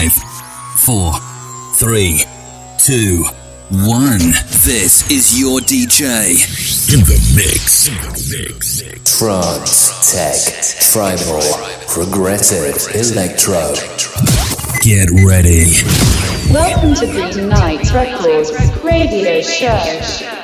Five, four, three, two, one. This is your DJ. In the mix. In the mix. Trance, tech, tribal, progressive, electro. Get ready. Welcome to the Tonight Records radio show.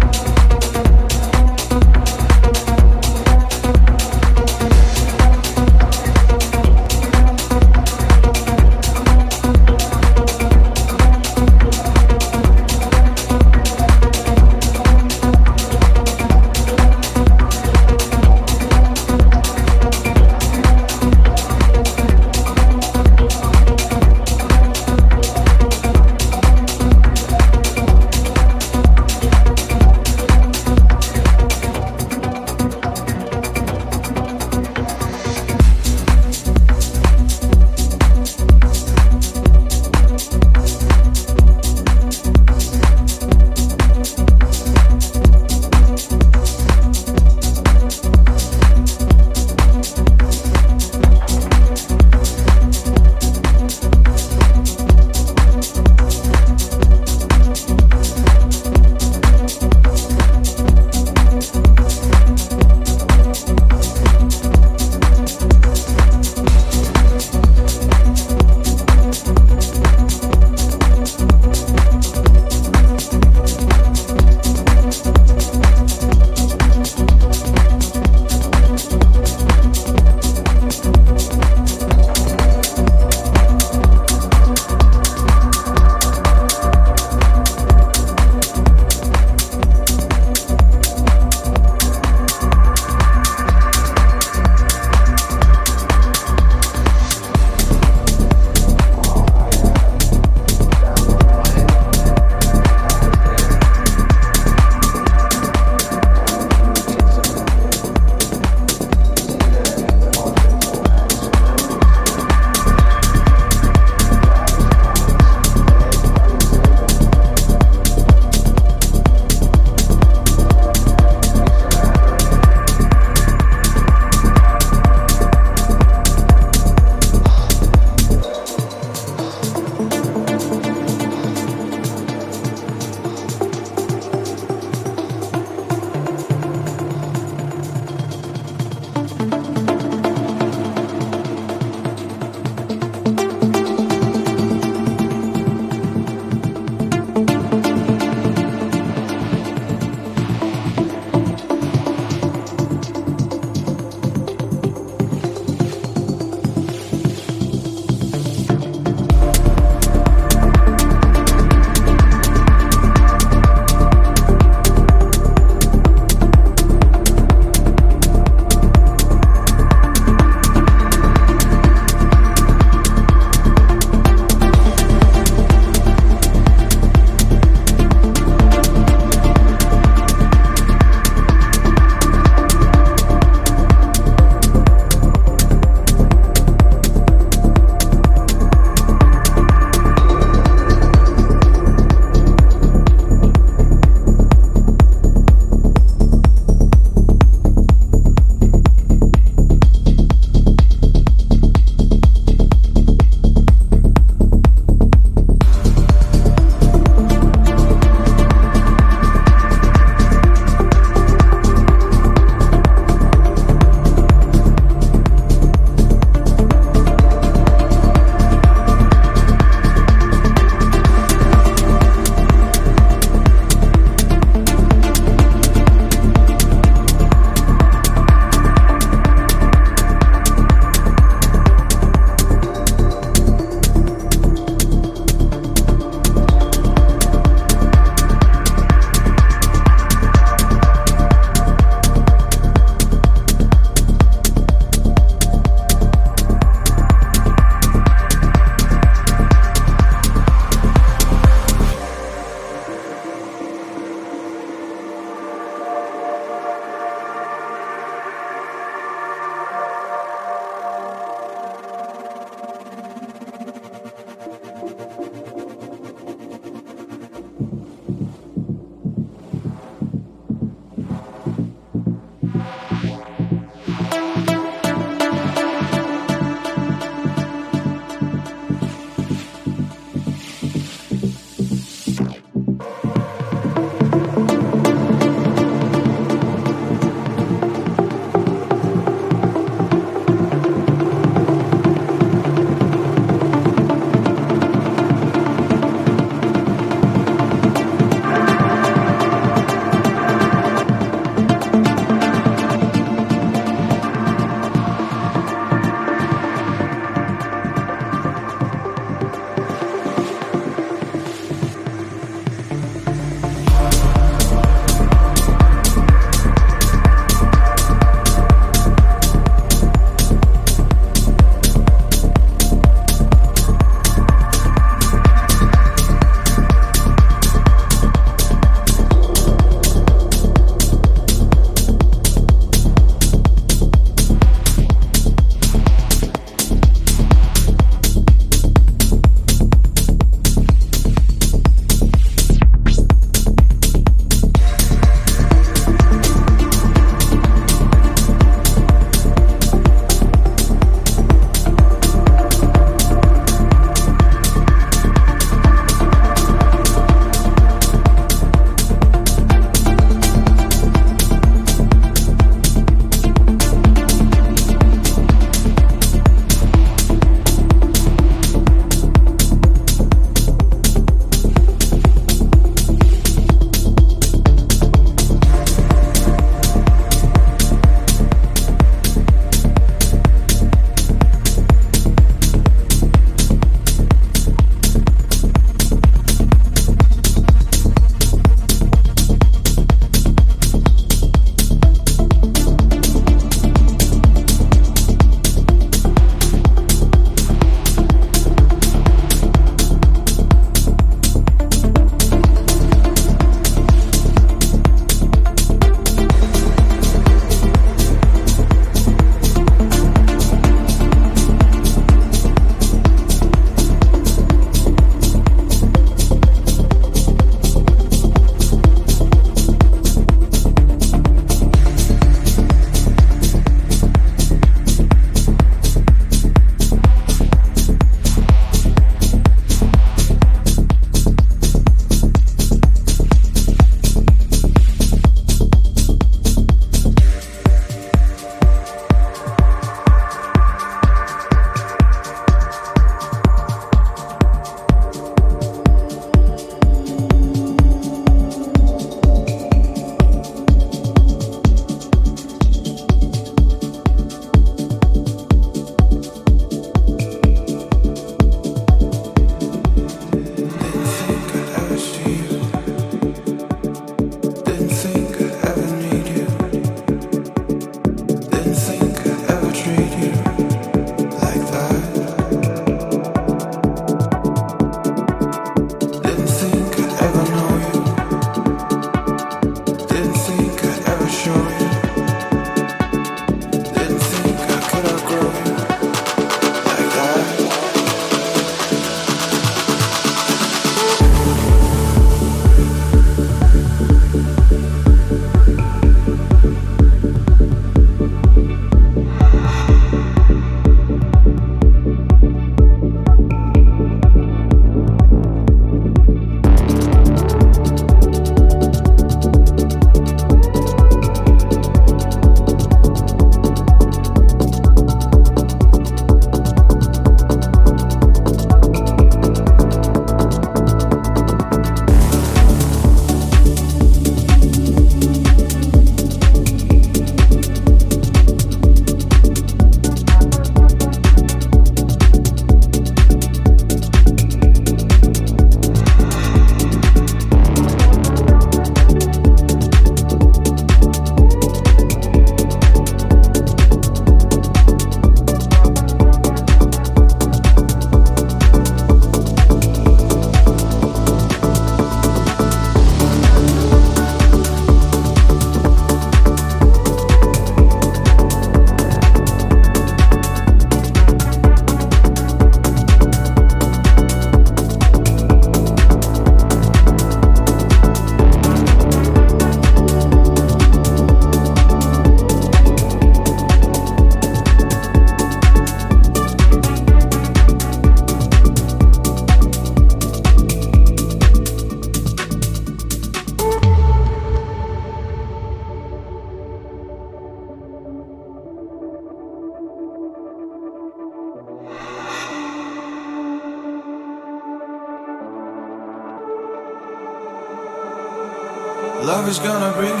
Is gonna bring